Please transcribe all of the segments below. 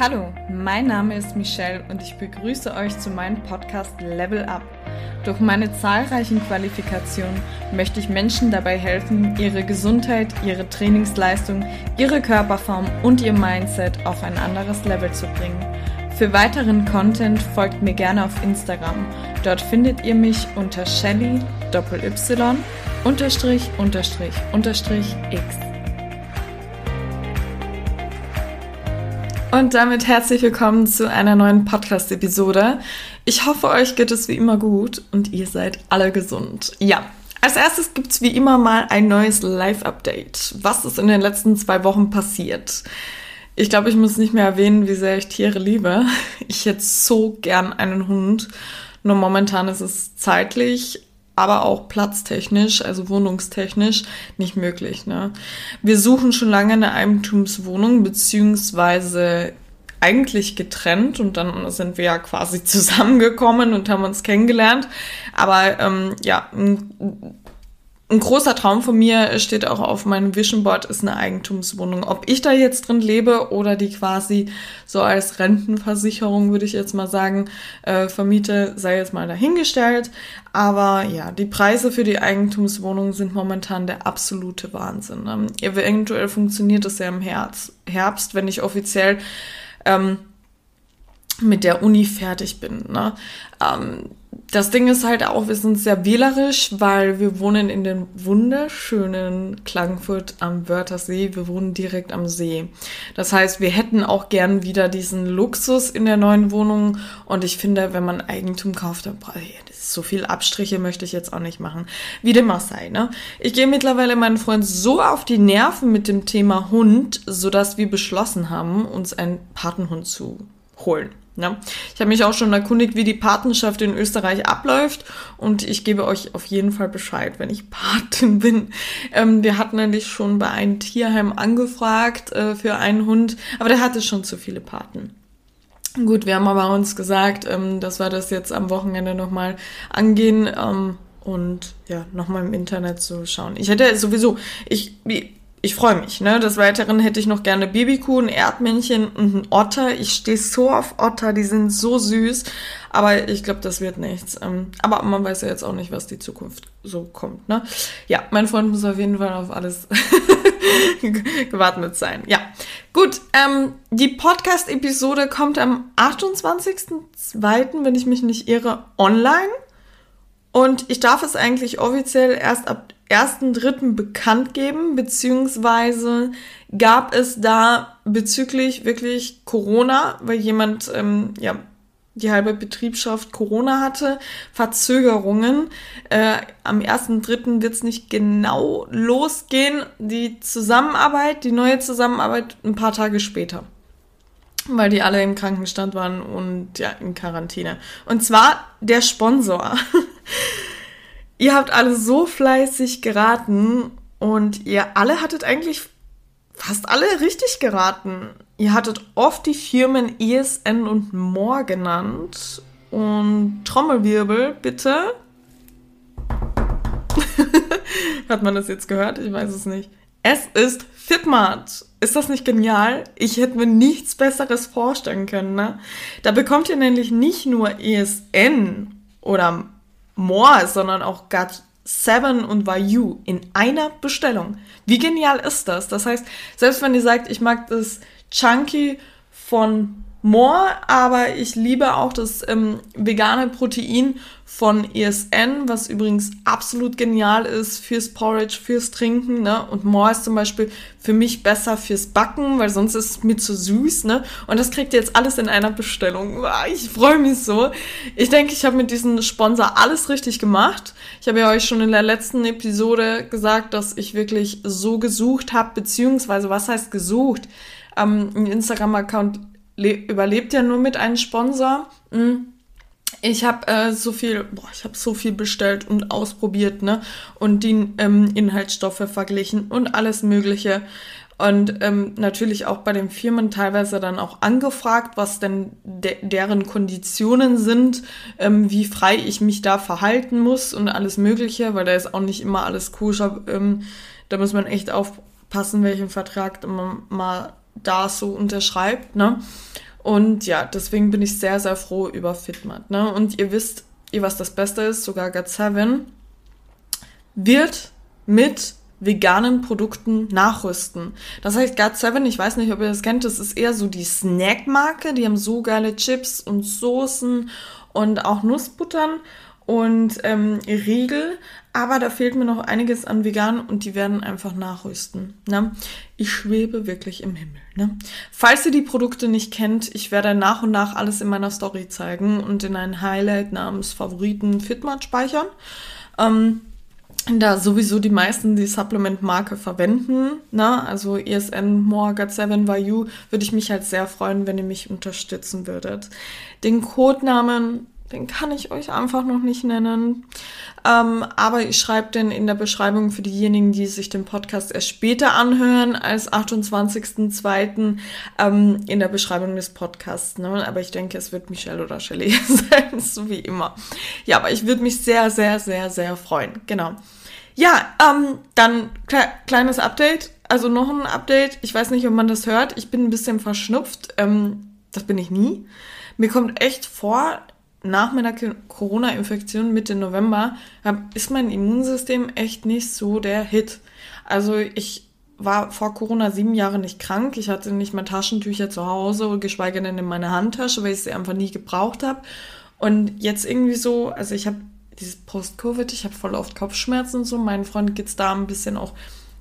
Hallo, mein Name ist Michelle und ich begrüße euch zu meinem Podcast Level Up. Durch meine zahlreichen Qualifikationen möchte ich Menschen dabei helfen, ihre Gesundheit, ihre Trainingsleistung, ihre Körperform und ihr Mindset auf ein anderes Level zu bringen. Für weiteren Content folgt mir gerne auf Instagram. Dort findet ihr mich unter Shelly Doppel Y unterstrich unterstrich unterstrich X. Und damit herzlich willkommen zu einer neuen Podcast-Episode. Ich hoffe, euch geht es wie immer gut und ihr seid alle gesund. Ja, als erstes gibt es wie immer mal ein neues Live-Update. Was ist in den letzten zwei Wochen passiert? Ich glaube, ich muss nicht mehr erwähnen, wie sehr ich Tiere liebe. Ich hätte so gern einen Hund. Nur momentan ist es zeitlich aber auch platztechnisch, also wohnungstechnisch, nicht möglich. Ne? Wir suchen schon lange eine Eigentumswohnung, beziehungsweise eigentlich getrennt und dann sind wir ja quasi zusammengekommen und haben uns kennengelernt. Aber ähm, ja, ein großer Traum von mir steht auch auf meinem Vision Board, ist eine Eigentumswohnung. Ob ich da jetzt drin lebe oder die quasi so als Rentenversicherung, würde ich jetzt mal sagen, äh, vermiete, sei jetzt mal dahingestellt. Aber ja, die Preise für die Eigentumswohnung sind momentan der absolute Wahnsinn. Ähm, eventuell funktioniert das ja im Herbst, Herbst wenn ich offiziell ähm, mit der Uni fertig bin. Ne? Ähm, das Ding ist halt auch, wir sind sehr wählerisch, weil wir wohnen in dem wunderschönen Klagenfurt am Wörthersee. Wir wohnen direkt am See. Das heißt, wir hätten auch gern wieder diesen Luxus in der neuen Wohnung. Und ich finde, wenn man Eigentum kauft, dann brauche ich so viel Abstriche möchte ich jetzt auch nicht machen. Wie dem auch sei, ne? Ich gehe mittlerweile meinen Freund so auf die Nerven mit dem Thema Hund, sodass wir beschlossen haben, uns einen Patenhund zu holen. Ja. Ich habe mich auch schon erkundigt, wie die Patenschaft in Österreich abläuft und ich gebe euch auf jeden Fall Bescheid, wenn ich Patin bin. Ähm, wir hatten nämlich schon bei einem Tierheim angefragt äh, für einen Hund, aber der hatte schon zu viele Paten. Gut, wir haben aber uns gesagt, ähm, dass wir das jetzt am Wochenende nochmal angehen ähm, und ja, nochmal im Internet zu schauen. Ich hätte sowieso, ich, ich freue mich. Ne? Des Weiteren hätte ich noch gerne Babykuh, ein Erdmännchen und ein Otter. Ich stehe so auf Otter, die sind so süß. Aber ich glaube, das wird nichts. Ähm, aber man weiß ja jetzt auch nicht, was die Zukunft so kommt. Ne? Ja, mein Freund muss auf jeden Fall auf alles gewartet sein. Ja, gut. Ähm, die Podcast-Episode kommt am 28.02., wenn ich mich nicht irre, online. Und ich darf es eigentlich offiziell erst ab 1.3. bekannt geben, beziehungsweise gab es da bezüglich wirklich Corona, weil jemand, ähm, ja, die halbe Betriebschaft Corona hatte, Verzögerungen. Äh, am 1.3. wird es nicht genau losgehen. Die Zusammenarbeit, die neue Zusammenarbeit ein paar Tage später. Weil die alle im Krankenstand waren und ja, in Quarantäne. Und zwar der Sponsor. Ihr habt alle so fleißig geraten und ihr alle hattet eigentlich fast alle richtig geraten. Ihr hattet oft die Firmen ESN und More genannt. Und Trommelwirbel, bitte. Hat man das jetzt gehört? Ich weiß es nicht. Es ist Fitmart. Ist das nicht genial? Ich hätte mir nichts Besseres vorstellen können, ne? Da bekommt ihr nämlich nicht nur ESN oder More, sondern auch Got 7 und Vayu in einer Bestellung. Wie genial ist das? Das heißt, selbst wenn ihr sagt, ich mag das Chunky von More, aber ich liebe auch das ähm, vegane Protein von ESN, was übrigens absolut genial ist fürs Porridge, fürs Trinken, ne? Und More ist zum Beispiel für mich besser fürs Backen, weil sonst ist es mir zu süß, ne? Und das kriegt ihr jetzt alles in einer Bestellung. Ich freue mich so. Ich denke, ich habe mit diesem Sponsor alles richtig gemacht. Ich habe ja euch schon in der letzten Episode gesagt, dass ich wirklich so gesucht habe, beziehungsweise was heißt gesucht? Ähm, ein Instagram-Account überlebt ja nur mit einem Sponsor. Hm. Ich habe äh, so viel, boah, ich habe so viel bestellt und ausprobiert, ne? Und die ähm, Inhaltsstoffe verglichen und alles Mögliche. Und ähm, natürlich auch bei den Firmen teilweise dann auch angefragt, was denn de deren Konditionen sind, ähm, wie frei ich mich da verhalten muss und alles Mögliche, weil da ist auch nicht immer alles koscher. Ähm, da muss man echt aufpassen, welchen Vertrag man mal da so unterschreibt, ne? Und ja, deswegen bin ich sehr, sehr froh über Fitmat, ne? Und ihr wisst, ihr was das Beste ist, sogar GOT7 wird mit veganen Produkten nachrüsten. Das heißt, GOT7, ich weiß nicht, ob ihr das kennt, das ist eher so die Snackmarke. Die haben so geile Chips und Soßen und auch Nussbuttern und ähm, Riegel, aber da fehlt mir noch einiges an vegan und die werden einfach nachrüsten. Ne? Ich schwebe wirklich im Himmel. Ne? Falls ihr die Produkte nicht kennt, ich werde nach und nach alles in meiner Story zeigen und in ein Highlight namens Favoriten Fitmat speichern. Ähm, da sowieso die meisten die Supplement-Marke verwenden, ne? also ESN, More, GOT7, Vayu, würde ich mich halt sehr freuen, wenn ihr mich unterstützen würdet. Den Codenamen den kann ich euch einfach noch nicht nennen. Ähm, aber ich schreibe den in der Beschreibung für diejenigen, die sich den Podcast erst später anhören, als 28.02. Ähm, in der Beschreibung des Podcasts. Ne? Aber ich denke, es wird Michelle oder Shelley sein, so wie immer. Ja, aber ich würde mich sehr, sehr, sehr, sehr freuen. Genau. Ja, ähm, dann kle kleines Update. Also noch ein Update. Ich weiß nicht, ob man das hört. Ich bin ein bisschen verschnupft. Ähm, das bin ich nie. Mir kommt echt vor, nach meiner Corona-Infektion Mitte November hab, ist mein Immunsystem echt nicht so der Hit. Also ich war vor Corona sieben Jahre nicht krank. Ich hatte nicht mal Taschentücher zu Hause, geschweige denn in meiner Handtasche, weil ich sie einfach nie gebraucht habe. Und jetzt irgendwie so, also ich habe dieses Post-Covid, ich habe voll oft Kopfschmerzen und so. Mein Freund geht's da ein bisschen auch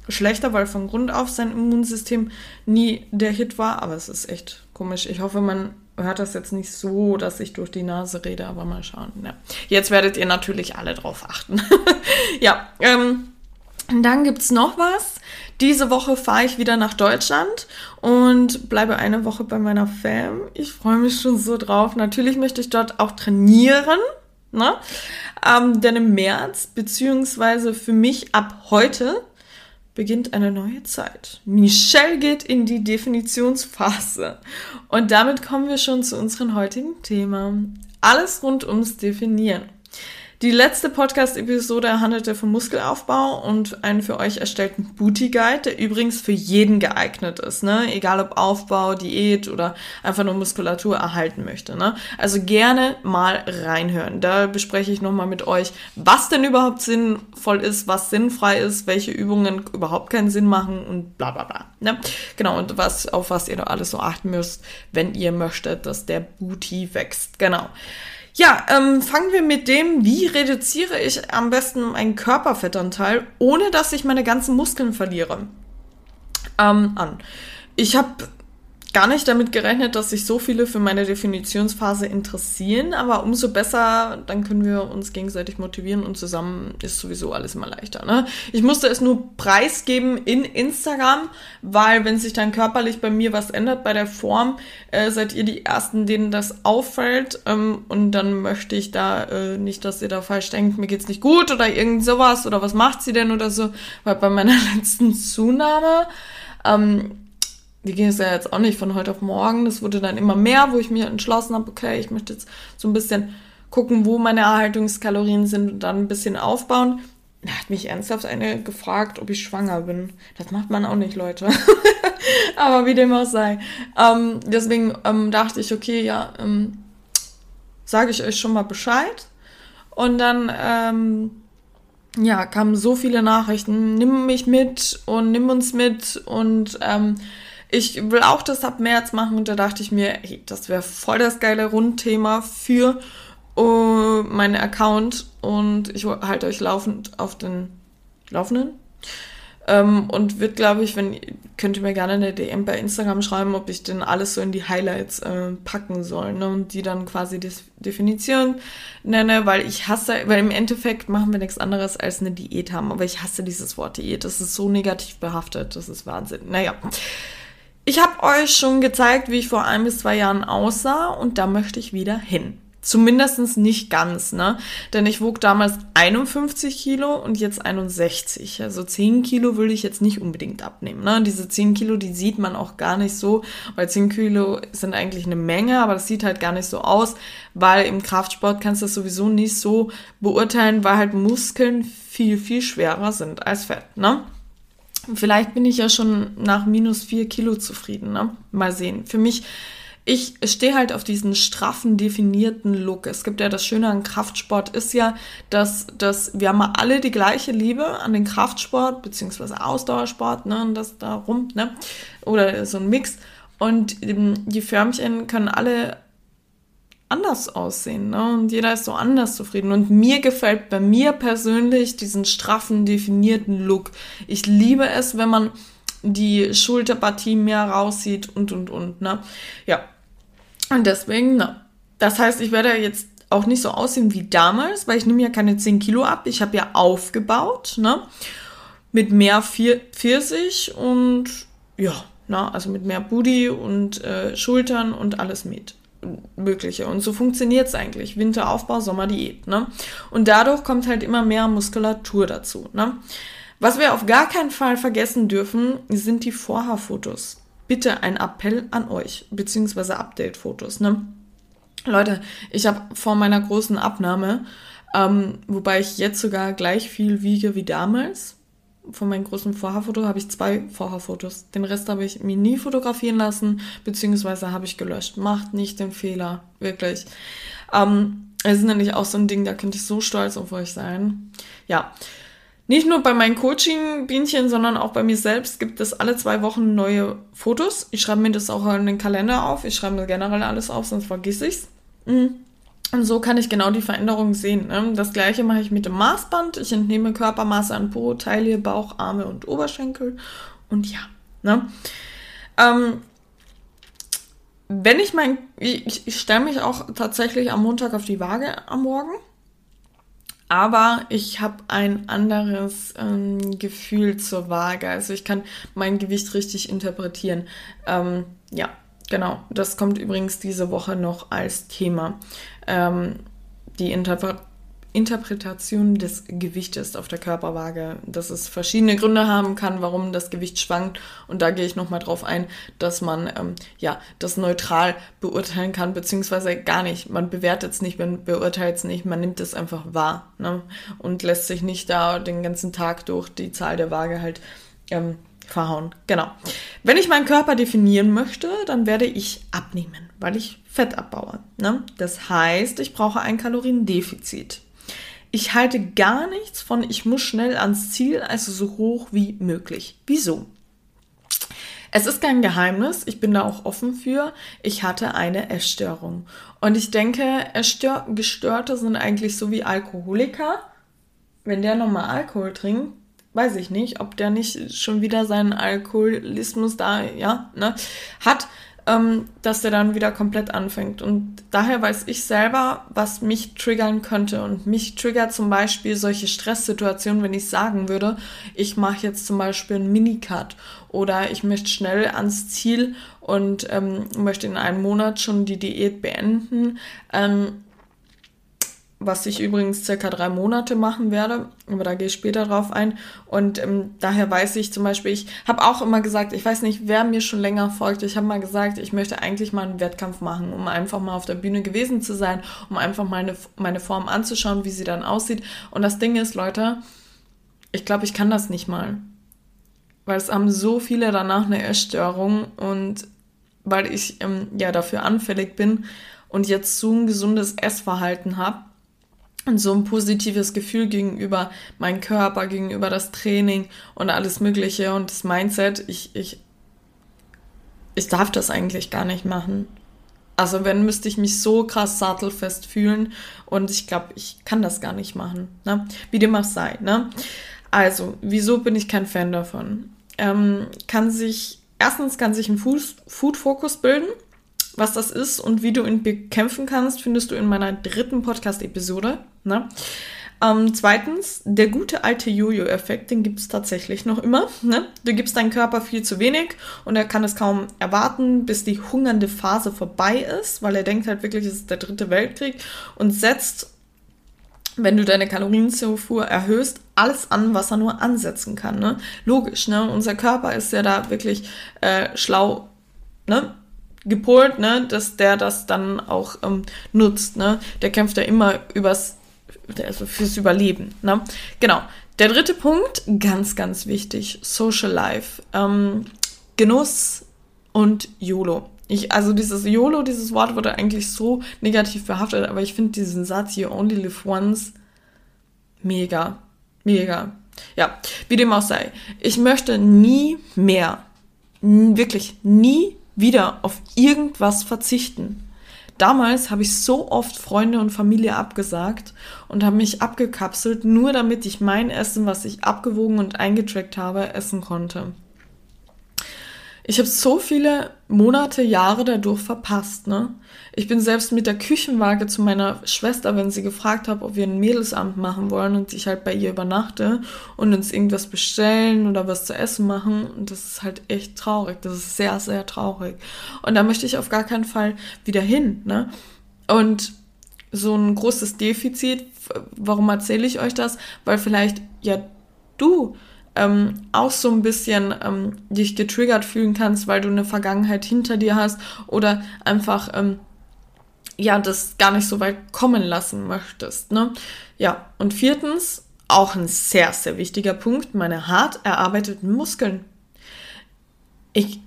schlechter, weil von Grund auf sein Immunsystem nie der Hit war. Aber es ist echt komisch. Ich hoffe, man hört das jetzt nicht so, dass ich durch die Nase rede, aber mal schauen. Ja. Jetzt werdet ihr natürlich alle drauf achten. ja, ähm, dann gibt's noch was. Diese Woche fahre ich wieder nach Deutschland und bleibe eine Woche bei meiner Fam. Ich freue mich schon so drauf. Natürlich möchte ich dort auch trainieren. Ne? Ähm, denn im März, beziehungsweise für mich ab heute, beginnt eine neue Zeit. Michelle geht in die Definitionsphase. Und damit kommen wir schon zu unserem heutigen Thema. Alles rund ums Definieren. Die letzte Podcast-Episode handelte vom Muskelaufbau und einen für euch erstellten Booty Guide, der übrigens für jeden geeignet ist, ne? Egal ob Aufbau, Diät oder einfach nur Muskulatur erhalten möchte, ne? Also gerne mal reinhören. Da bespreche ich nochmal mit euch, was denn überhaupt sinnvoll ist, was sinnfrei ist, welche Übungen überhaupt keinen Sinn machen und bla bla bla. Ne? Genau, und was, auf was ihr da alles so achten müsst, wenn ihr möchtet, dass der Booty wächst. Genau. Ja, ähm, fangen wir mit dem, wie reduziere ich am besten meinen Körperfettanteil, ohne dass ich meine ganzen Muskeln verliere, ähm, an. Ich habe gar nicht damit gerechnet, dass sich so viele für meine Definitionsphase interessieren, aber umso besser, dann können wir uns gegenseitig motivieren und zusammen ist sowieso alles immer leichter. Ne? Ich musste es nur preisgeben in Instagram, weil wenn sich dann körperlich bei mir was ändert bei der Form, äh, seid ihr die Ersten, denen das auffällt ähm, und dann möchte ich da äh, nicht, dass ihr da falsch denkt, mir geht's nicht gut oder irgend sowas oder was macht sie denn oder so, weil bei meiner letzten Zunahme ähm, die ging es ja jetzt auch nicht von heute auf morgen. Das wurde dann immer mehr, wo ich mir entschlossen habe, okay, ich möchte jetzt so ein bisschen gucken, wo meine Erhaltungskalorien sind und dann ein bisschen aufbauen. Da hat mich ernsthaft eine gefragt, ob ich schwanger bin. Das macht man auch nicht, Leute. Aber wie dem auch sei. Ähm, deswegen ähm, dachte ich, okay, ja, ähm, sage ich euch schon mal Bescheid. Und dann, ähm, ja, kamen so viele Nachrichten. Nimm mich mit und nimm uns mit und ähm, ich will auch das ab März machen und da dachte ich mir, hey, das wäre voll das geile Rundthema für uh, meinen Account und ich halte euch laufend auf den Laufenden. Ähm, und wird, glaube ich, wenn könnt ihr mir gerne eine DM bei Instagram schreiben, ob ich denn alles so in die Highlights äh, packen soll ne? und die dann quasi die Definition nenne, weil ich hasse, weil im Endeffekt machen wir nichts anderes als eine Diät haben, aber ich hasse dieses Wort Diät. Das ist so negativ behaftet, das ist Wahnsinn. Naja. Ich habe euch schon gezeigt, wie ich vor ein bis zwei Jahren aussah und da möchte ich wieder hin. Zumindest nicht ganz, ne? Denn ich wog damals 51 Kilo und jetzt 61. Also 10 Kilo würde ich jetzt nicht unbedingt abnehmen, ne? Diese 10 Kilo, die sieht man auch gar nicht so, weil 10 Kilo sind eigentlich eine Menge, aber das sieht halt gar nicht so aus, weil im Kraftsport kannst du das sowieso nicht so beurteilen, weil halt Muskeln viel, viel schwerer sind als Fett, ne? Vielleicht bin ich ja schon nach minus vier Kilo zufrieden. Ne? Mal sehen. Für mich, ich stehe halt auf diesen straffen, definierten Look. Es gibt ja das Schöne an Kraftsport ist ja, dass, dass wir haben alle die gleiche Liebe an den Kraftsport, beziehungsweise Ausdauersport, ne, und das da rum, ne? Oder so ein Mix. Und die Förmchen können alle anders aussehen. Ne? Und jeder ist so anders zufrieden. Und mir gefällt bei mir persönlich diesen straffen, definierten Look. Ich liebe es, wenn man die Schulterpartie mehr raussieht und, und, und. Ne? Ja. Und deswegen, ne. Das heißt, ich werde jetzt auch nicht so aussehen wie damals, weil ich nehme ja keine 10 Kilo ab. Ich habe ja aufgebaut, ne? Mit mehr Pfirsich und ja, ne? also mit mehr Booty und äh, Schultern und alles mit. Mögliche. Und so funktioniert es eigentlich. Winteraufbau, Sommerdiät. Ne? Und dadurch kommt halt immer mehr Muskulatur dazu. Ne? Was wir auf gar keinen Fall vergessen dürfen, sind die Vorhaarfotos. Bitte ein Appell an euch, beziehungsweise Update-Fotos. Ne? Leute, ich habe vor meiner großen Abnahme, ähm, wobei ich jetzt sogar gleich viel wiege wie damals, von meinem großen Vorhaarfoto habe ich zwei Vorhaarfotos. Den Rest habe ich mir nie fotografieren lassen, beziehungsweise habe ich gelöscht. Macht nicht den Fehler, wirklich. Ähm, es ist nämlich auch so ein Ding, da könnte ich so stolz auf euch sein. Ja. Nicht nur bei meinen Coaching-Bienchen, sondern auch bei mir selbst gibt es alle zwei Wochen neue Fotos. Ich schreibe mir das auch in den Kalender auf. Ich schreibe mir generell alles auf, sonst vergiss ich's. Mhm. Und so kann ich genau die Veränderung sehen. Ne? Das gleiche mache ich mit dem Maßband. Ich entnehme Körpermaße an Po, Taille, Bauch, Arme und Oberschenkel. Und ja. Ne? Ähm, wenn ich mein, ich, ich stelle mich auch tatsächlich am Montag auf die Waage am Morgen. Aber ich habe ein anderes ähm, Gefühl zur Waage. Also ich kann mein Gewicht richtig interpretieren. Ähm, ja, Genau, das kommt übrigens diese Woche noch als Thema. Ähm, die Interpre Interpretation des Gewichtes auf der Körperwaage, dass es verschiedene Gründe haben kann, warum das Gewicht schwankt. Und da gehe ich nochmal drauf ein, dass man ähm, ja das neutral beurteilen kann, beziehungsweise gar nicht. Man bewertet es nicht, man beurteilt es nicht, man nimmt es einfach wahr ne? und lässt sich nicht da den ganzen Tag durch die Zahl der Waage halt ähm, verhauen. Genau. Wenn ich meinen Körper definieren möchte, dann werde ich abnehmen, weil ich Fett abbaue. Ne? Das heißt, ich brauche ein Kaloriendefizit. Ich halte gar nichts von, ich muss schnell ans Ziel, also so hoch wie möglich. Wieso? Es ist kein Geheimnis, ich bin da auch offen für. Ich hatte eine Essstörung. Und ich denke, Gestörte sind eigentlich so wie Alkoholiker. Wenn der nochmal Alkohol trinkt, weiß ich nicht, ob der nicht schon wieder seinen Alkoholismus da, ja, ne, hat, ähm, dass der dann wieder komplett anfängt. Und daher weiß ich selber, was mich triggern könnte. Und mich triggert zum Beispiel solche Stresssituationen, wenn ich sagen würde, ich mache jetzt zum Beispiel einen Minicut oder ich möchte schnell ans Ziel und ähm, möchte in einem Monat schon die Diät beenden. Ähm, was ich übrigens circa drei Monate machen werde, aber da gehe ich später drauf ein. Und ähm, daher weiß ich zum Beispiel, ich habe auch immer gesagt, ich weiß nicht, wer mir schon länger folgt, ich habe mal gesagt, ich möchte eigentlich mal einen Wettkampf machen, um einfach mal auf der Bühne gewesen zu sein, um einfach meine, meine Form anzuschauen, wie sie dann aussieht. Und das Ding ist, Leute, ich glaube, ich kann das nicht mal. Weil es haben so viele danach eine Essstörung und weil ich ähm, ja dafür anfällig bin und jetzt so ein gesundes Essverhalten habe, und so ein positives Gefühl gegenüber meinem Körper, gegenüber das Training und alles Mögliche und das Mindset. Ich, ich, ich darf das eigentlich gar nicht machen. Also wenn, müsste ich mich so krass sattelfest fühlen und ich glaube, ich kann das gar nicht machen. Ne? Wie dem auch sei. Ne? Also, wieso bin ich kein Fan davon? Ähm, kann sich, erstens kann sich ein Food-Fokus bilden was das ist und wie du ihn bekämpfen kannst, findest du in meiner dritten Podcast-Episode. Ne? Ähm, zweitens, der gute alte Jojo-Effekt, den gibt es tatsächlich noch immer. Ne? Du gibst deinem Körper viel zu wenig und er kann es kaum erwarten, bis die hungernde Phase vorbei ist, weil er denkt halt wirklich, es ist der dritte Weltkrieg und setzt, wenn du deine Kalorienzufuhr erhöhst, alles an, was er nur ansetzen kann. Ne? Logisch, ne? unser Körper ist ja da wirklich äh, schlau. Ne? Gepolt, ne, dass der das dann auch ähm, nutzt, ne. Der kämpft ja immer übers, also fürs Überleben, ne. Genau. Der dritte Punkt, ganz, ganz wichtig, Social Life. Ähm, Genuss und YOLO. Ich, also dieses YOLO, dieses Wort wurde eigentlich so negativ behaftet, aber ich finde diesen Satz, you only live once, mega, mega. Ja, wie dem auch sei. Ich möchte nie mehr, wirklich nie wieder auf irgendwas verzichten. Damals habe ich so oft Freunde und Familie abgesagt und habe mich abgekapselt, nur damit ich mein Essen, was ich abgewogen und eingetrackt habe, essen konnte. Ich habe so viele Monate, Jahre dadurch verpasst, ne? Ich bin selbst mit der Küchenwaage zu meiner Schwester, wenn sie gefragt hat, ob wir ein Mädelsamt machen wollen und ich halt bei ihr übernachte und uns irgendwas bestellen oder was zu essen machen. Und das ist halt echt traurig. Das ist sehr, sehr traurig. Und da möchte ich auf gar keinen Fall wieder hin, ne? Und so ein großes Defizit, warum erzähle ich euch das? Weil vielleicht ja du ähm, auch so ein bisschen ähm, dich getriggert fühlen kannst, weil du eine Vergangenheit hinter dir hast oder einfach ähm, ja das gar nicht so weit kommen lassen möchtest. Ne? Ja, und viertens, auch ein sehr, sehr wichtiger Punkt, meine hart erarbeiteten Muskeln. Ich,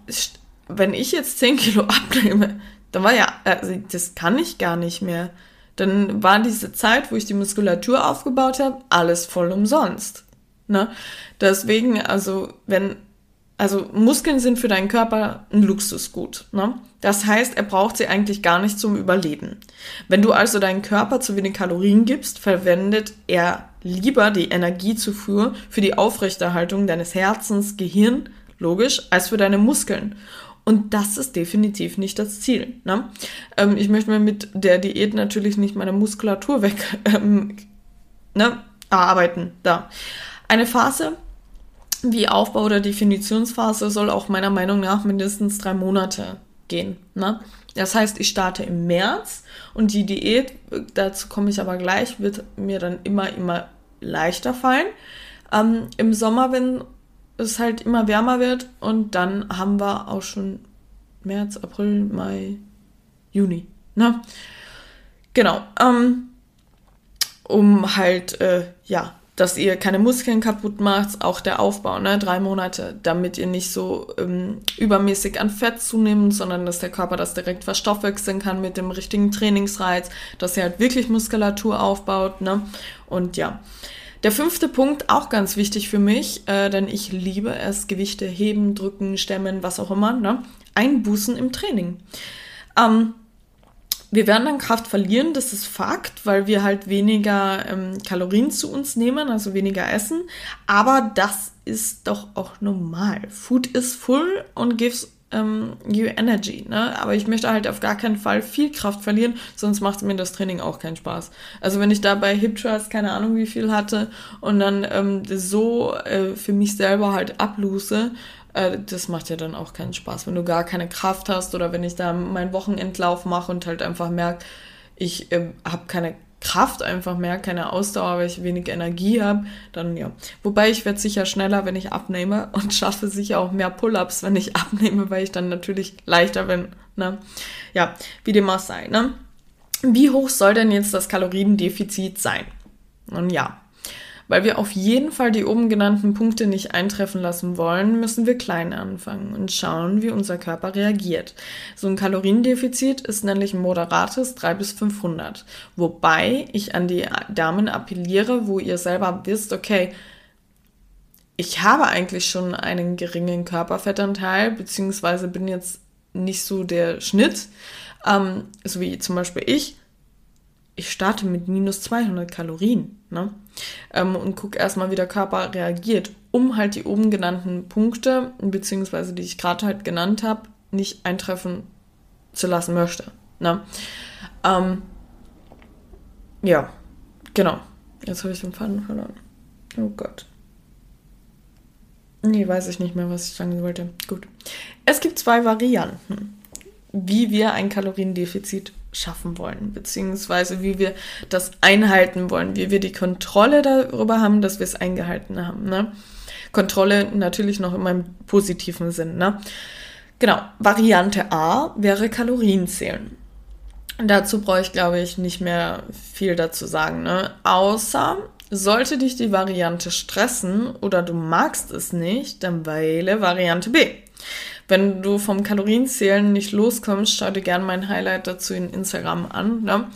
wenn ich jetzt 10 Kilo abnehme, dann war ja, also das kann ich gar nicht mehr. Dann war diese Zeit, wo ich die Muskulatur aufgebaut habe, alles voll umsonst. Ne? Deswegen, also, wenn, also Muskeln sind für deinen Körper ein Luxusgut. Ne? Das heißt, er braucht sie eigentlich gar nicht zum Überleben. Wenn du also deinem Körper zu wenig Kalorien gibst, verwendet er lieber die Energiezufuhr für die Aufrechterhaltung deines Herzens, Gehirn, logisch, als für deine Muskeln. Und das ist definitiv nicht das Ziel. Ne? Ähm, ich möchte mir mit der Diät natürlich nicht meine Muskulatur weg ähm, ne, erarbeiten. Da. Eine Phase wie Aufbau- oder Definitionsphase soll auch meiner Meinung nach mindestens drei Monate gehen. Ne? Das heißt, ich starte im März und die Diät, dazu komme ich aber gleich, wird mir dann immer, immer leichter fallen. Ähm, Im Sommer, wenn es halt immer wärmer wird und dann haben wir auch schon März, April, Mai, Juni. Ne? Genau. Ähm, um halt, äh, ja, dass ihr keine Muskeln kaputt macht, auch der Aufbau, ne, drei Monate, damit ihr nicht so ähm, übermäßig an Fett zunehmt, sondern dass der Körper das direkt verstoffwechseln kann mit dem richtigen Trainingsreiz, dass ihr halt wirklich Muskulatur aufbaut, ne, und ja. Der fünfte Punkt, auch ganz wichtig für mich, äh, denn ich liebe es, Gewichte heben, drücken, stemmen, was auch immer, ne, Einbußen im Training. Ähm, wir werden dann Kraft verlieren, das ist Fakt, weil wir halt weniger ähm, Kalorien zu uns nehmen, also weniger essen. Aber das ist doch auch normal. Food is full und gives ähm, you energy. Ne? Aber ich möchte halt auf gar keinen Fall viel Kraft verlieren, sonst macht mir das Training auch keinen Spaß. Also wenn ich da bei Hip Trust keine Ahnung wie viel hatte und dann ähm, so äh, für mich selber halt abluse, äh, das macht ja dann auch keinen Spaß, wenn du gar keine Kraft hast oder wenn ich da meinen Wochenendlauf mache und halt einfach merke, ich äh, habe keine Kraft einfach mehr, keine Ausdauer, weil ich wenig Energie habe, dann ja. Wobei ich werde sicher schneller, wenn ich abnehme und schaffe sicher auch mehr Pull-ups, wenn ich abnehme, weil ich dann natürlich leichter bin. Ne? Ja, wie dem auch sei. Ne? Wie hoch soll denn jetzt das Kaloriendefizit sein? Nun ja, weil wir auf jeden Fall die oben genannten Punkte nicht eintreffen lassen wollen, müssen wir klein anfangen und schauen, wie unser Körper reagiert. So ein Kaloriendefizit ist nämlich ein moderates 3 bis 500. Wobei ich an die Damen appelliere, wo ihr selber wisst, okay, ich habe eigentlich schon einen geringen Körperfettanteil, beziehungsweise bin jetzt nicht so der Schnitt, ähm, so wie zum Beispiel ich. Ich starte mit minus 200 Kalorien. Ne? Ähm, und gucke erstmal, wie der Körper reagiert, um halt die oben genannten Punkte, beziehungsweise die ich gerade halt genannt habe, nicht eintreffen zu lassen möchte. Ne? Ähm, ja, genau. Jetzt habe ich den Faden verloren. Oh Gott. Nee, weiß ich nicht mehr, was ich sagen wollte. Gut. Es gibt zwei Varianten, wie wir ein Kaloriendefizit schaffen wollen, beziehungsweise wie wir das einhalten wollen, wie wir die Kontrolle darüber haben, dass wir es eingehalten haben. Ne? Kontrolle natürlich noch in meinem positiven Sinn. Ne? Genau, Variante A wäre Kalorien zählen. Dazu brauche ich, glaube ich, nicht mehr viel dazu sagen. Ne? Außer Sollte dich die Variante stressen oder du magst es nicht, dann wähle Variante B. Wenn du vom Kalorienzählen nicht loskommst, schau dir gerne mein Highlight dazu in Instagram an. Ne?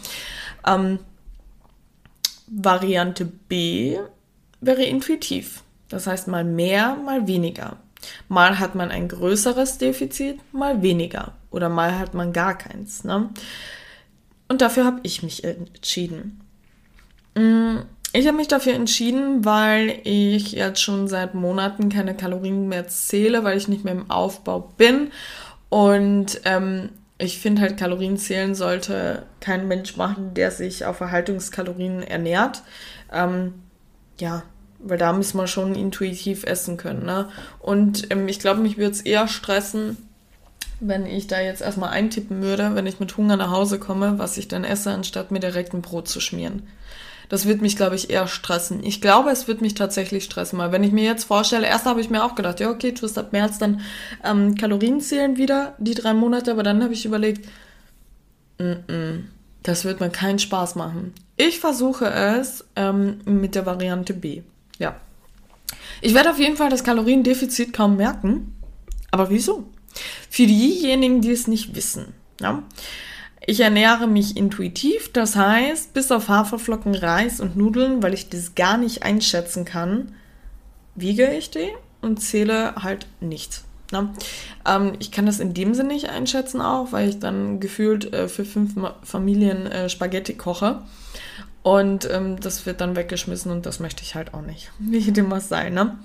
Ähm, Variante B wäre intuitiv. Das heißt mal mehr, mal weniger. Mal hat man ein größeres Defizit, mal weniger. Oder mal hat man gar keins. Ne? Und dafür habe ich mich entschieden. Mm, ich habe mich dafür entschieden, weil ich jetzt schon seit Monaten keine Kalorien mehr zähle, weil ich nicht mehr im Aufbau bin. Und ähm, ich finde halt, Kalorien zählen sollte kein Mensch machen, der sich auf Erhaltungskalorien ernährt. Ähm, ja, weil da muss man schon intuitiv essen können. Ne? Und ähm, ich glaube, mich würde es eher stressen, wenn ich da jetzt erstmal eintippen würde, wenn ich mit Hunger nach Hause komme, was ich dann esse, anstatt mir direkt ein Brot zu schmieren. Das wird mich, glaube ich, eher stressen. Ich glaube, es wird mich tatsächlich stressen, weil wenn ich mir jetzt vorstelle, erst habe ich mir auch gedacht, ja, okay, tust ab März dann ähm, Kalorien zählen wieder, die drei Monate, aber dann habe ich überlegt, mm -mm, das wird mir keinen Spaß machen. Ich versuche es ähm, mit der Variante B. Ja. Ich werde auf jeden Fall das Kaloriendefizit kaum merken. Aber wieso? Für diejenigen, die es nicht wissen. Ja? Ich ernähre mich intuitiv, das heißt, bis auf Haferflocken, Reis und Nudeln, weil ich das gar nicht einschätzen kann, wiege ich die und zähle halt nichts. Ne? Ähm, ich kann das in dem Sinne nicht einschätzen auch, weil ich dann gefühlt äh, für fünf Familien äh, Spaghetti koche. Und ähm, das wird dann weggeschmissen und das möchte ich halt auch nicht. Wie dem was sein, ne?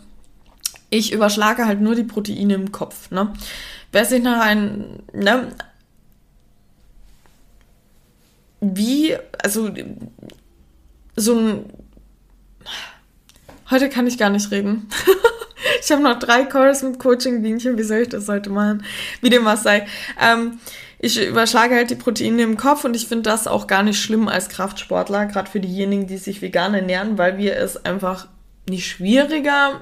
Ich überschlage halt nur die Proteine im Kopf, ne? Wer sich nach einem, ne, wie, also so ein. Heute kann ich gar nicht reden. ich habe noch drei Calls mit Coaching-Bienchen. Wie soll ich das heute machen? Wie dem was sei. Ähm, ich überschlage halt die Proteine im Kopf und ich finde das auch gar nicht schlimm als Kraftsportler, gerade für diejenigen, die sich vegan ernähren, weil wir es einfach nicht schwieriger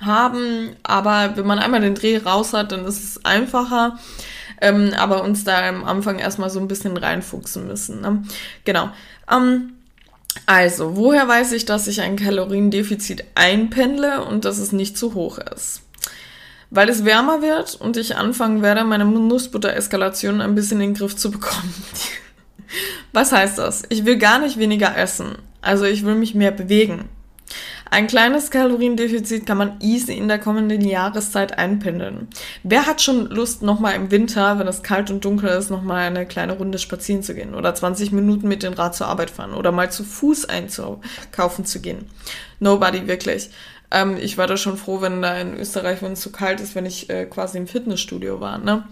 haben. Aber wenn man einmal den Dreh raus hat, dann ist es einfacher ähm, aber uns da am Anfang erstmal so ein bisschen reinfuchsen müssen. Ne? Genau. Ähm, also, woher weiß ich, dass ich ein Kaloriendefizit einpendle und dass es nicht zu hoch ist? Weil es wärmer wird und ich anfangen werde, meine Nussbutter-Eskalation ein bisschen in den Griff zu bekommen. Was heißt das? Ich will gar nicht weniger essen. Also ich will mich mehr bewegen. Ein kleines Kaloriendefizit kann man easy in der kommenden Jahreszeit einpendeln. Wer hat schon Lust, nochmal im Winter, wenn es kalt und dunkel ist, nochmal eine kleine Runde spazieren zu gehen oder 20 Minuten mit dem Rad zur Arbeit fahren oder mal zu Fuß einkaufen zu gehen? Nobody wirklich. Ähm, ich war da schon froh, wenn da in Österreich, wenn es zu kalt ist, wenn ich äh, quasi im Fitnessstudio war, ne?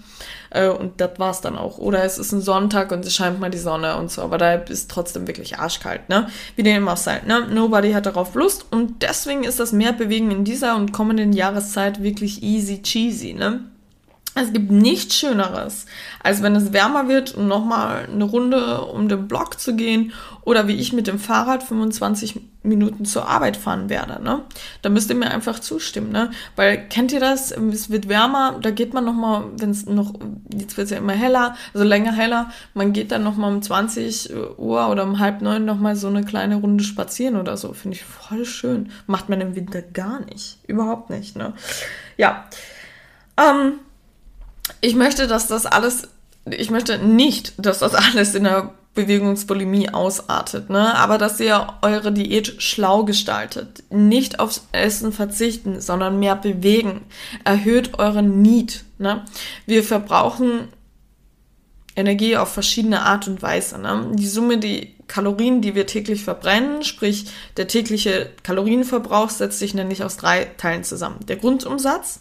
Äh, und das war's dann auch. Oder es ist ein Sonntag und es scheint mal die Sonne und so, aber da ist trotzdem wirklich arschkalt, ne? Wie dem auch sei, ne? Nobody hat darauf Lust und deswegen ist das Mehrbewegen in dieser und kommenden Jahreszeit wirklich easy cheesy, ne? Es gibt nichts Schöneres, als wenn es wärmer wird, um nochmal eine Runde um den Block zu gehen oder wie ich mit dem Fahrrad 25 Minuten zur Arbeit fahren werde. Ne? Da müsst ihr mir einfach zustimmen. Ne? Weil kennt ihr das? Es wird wärmer, da geht man nochmal, wenn es noch, jetzt wird es ja immer heller, also länger heller, man geht dann nochmal um 20 Uhr oder um halb neun nochmal so eine kleine Runde spazieren oder so. Finde ich voll schön. Macht man im Winter gar nicht. Überhaupt nicht. Ne? Ja. Ähm, ich möchte, dass das alles, ich möchte nicht, dass das alles in der Bewegungsbulimie ausartet, ne? Aber dass ihr eure Diät schlau gestaltet. Nicht aufs Essen verzichten, sondern mehr bewegen. Erhöht euren Need, ne? Wir verbrauchen Energie auf verschiedene Art und Weise, ne? Die Summe, die Kalorien, die wir täglich verbrennen, sprich der tägliche Kalorienverbrauch setzt sich nämlich aus drei Teilen zusammen. Der Grundumsatz,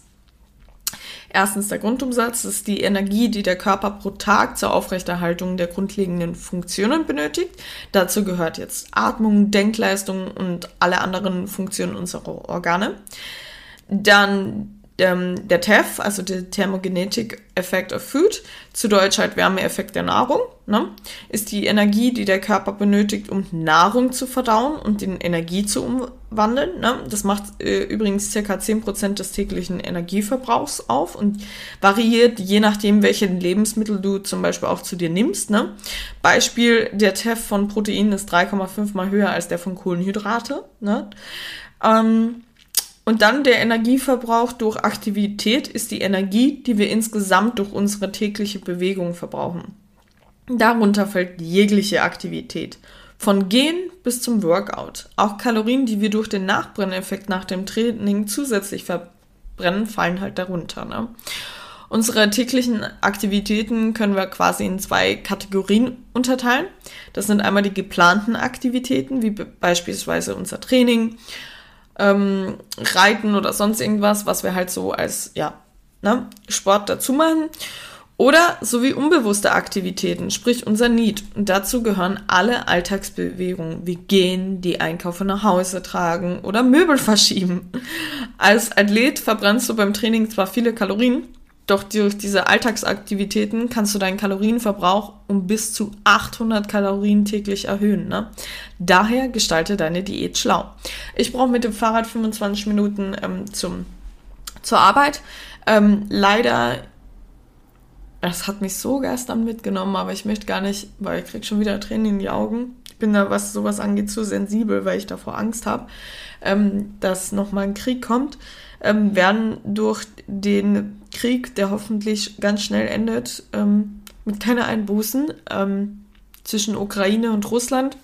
Erstens der Grundumsatz ist die Energie, die der Körper pro Tag zur Aufrechterhaltung der grundlegenden Funktionen benötigt. Dazu gehört jetzt Atmung, Denkleistung und alle anderen Funktionen unserer Organe. Dann ähm, der TEF, also der Thermogenetic Effect of Food, zu Deutsch halt Wärmeeffekt der Nahrung, ne, ist die Energie, die der Körper benötigt, um Nahrung zu verdauen und in Energie zu umwandeln. Ne. Das macht äh, übrigens circa 10% des täglichen Energieverbrauchs auf und variiert je nachdem, welche Lebensmittel du zum Beispiel auch zu dir nimmst. Ne. Beispiel, der TEF von Proteinen ist 3,5 mal höher als der von Kohlenhydrate. Ne. Ähm, und dann der Energieverbrauch durch Aktivität ist die Energie, die wir insgesamt durch unsere tägliche Bewegung verbrauchen. Darunter fällt jegliche Aktivität. Von Gehen bis zum Workout. Auch Kalorien, die wir durch den Nachbrenneffekt nach dem Training zusätzlich verbrennen, fallen halt darunter. Ne? Unsere täglichen Aktivitäten können wir quasi in zwei Kategorien unterteilen. Das sind einmal die geplanten Aktivitäten, wie beispielsweise unser Training, ähm, Reiten oder sonst irgendwas, was wir halt so als ja, ne, Sport dazu machen. Oder sowie unbewusste Aktivitäten, sprich unser Need. Und dazu gehören alle Alltagsbewegungen wie gehen, die Einkäufe nach Hause tragen oder Möbel verschieben. Als Athlet verbrennst du beim Training zwar viele Kalorien, doch durch diese Alltagsaktivitäten kannst du deinen Kalorienverbrauch um bis zu 800 Kalorien täglich erhöhen. Ne? Daher gestalte deine Diät schlau. Ich brauche mit dem Fahrrad 25 Minuten ähm, zum, zur Arbeit. Ähm, leider, das hat mich so gestern mitgenommen, aber ich möchte gar nicht, weil ich krieg schon wieder Tränen in die Augen. Ich bin da, was sowas angeht, zu sensibel, weil ich davor Angst habe, ähm, dass nochmal ein Krieg kommt ähm, werden durch den Krieg, der hoffentlich ganz schnell endet, ähm, mit keine Einbußen ähm, zwischen Ukraine und Russland,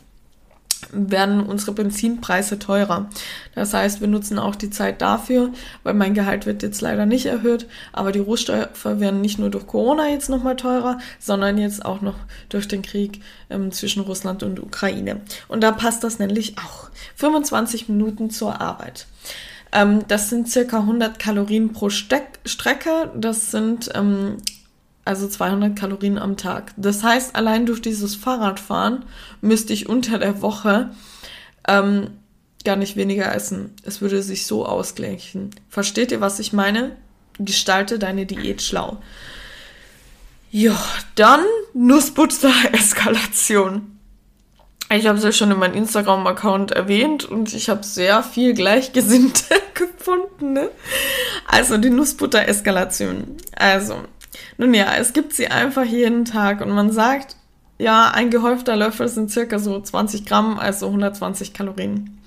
werden unsere Benzinpreise teurer. Das heißt, wir nutzen auch die Zeit dafür, weil mein Gehalt wird jetzt leider nicht erhöht, aber die Rohstoffe werden nicht nur durch Corona jetzt nochmal teurer, sondern jetzt auch noch durch den Krieg ähm, zwischen Russland und Ukraine. Und da passt das nämlich auch. 25 Minuten zur Arbeit. Ähm, das sind circa 100 Kalorien pro Steck Strecke. Das sind ähm, also 200 Kalorien am Tag. Das heißt, allein durch dieses Fahrradfahren müsste ich unter der Woche ähm, gar nicht weniger essen. Es würde sich so ausgleichen. Versteht ihr, was ich meine? Gestalte deine Diät schlau. Ja, dann Nussbutter-Eskalation. Ich habe es ja schon in meinem Instagram-Account erwähnt und ich habe sehr viel Gleichgesinnte gefunden. Ne? Also die Nussbutter-Eskalation. Also, nun ja, es gibt sie einfach jeden Tag und man sagt, ja, ein gehäufter Löffel sind circa so 20 Gramm, also 120 Kalorien.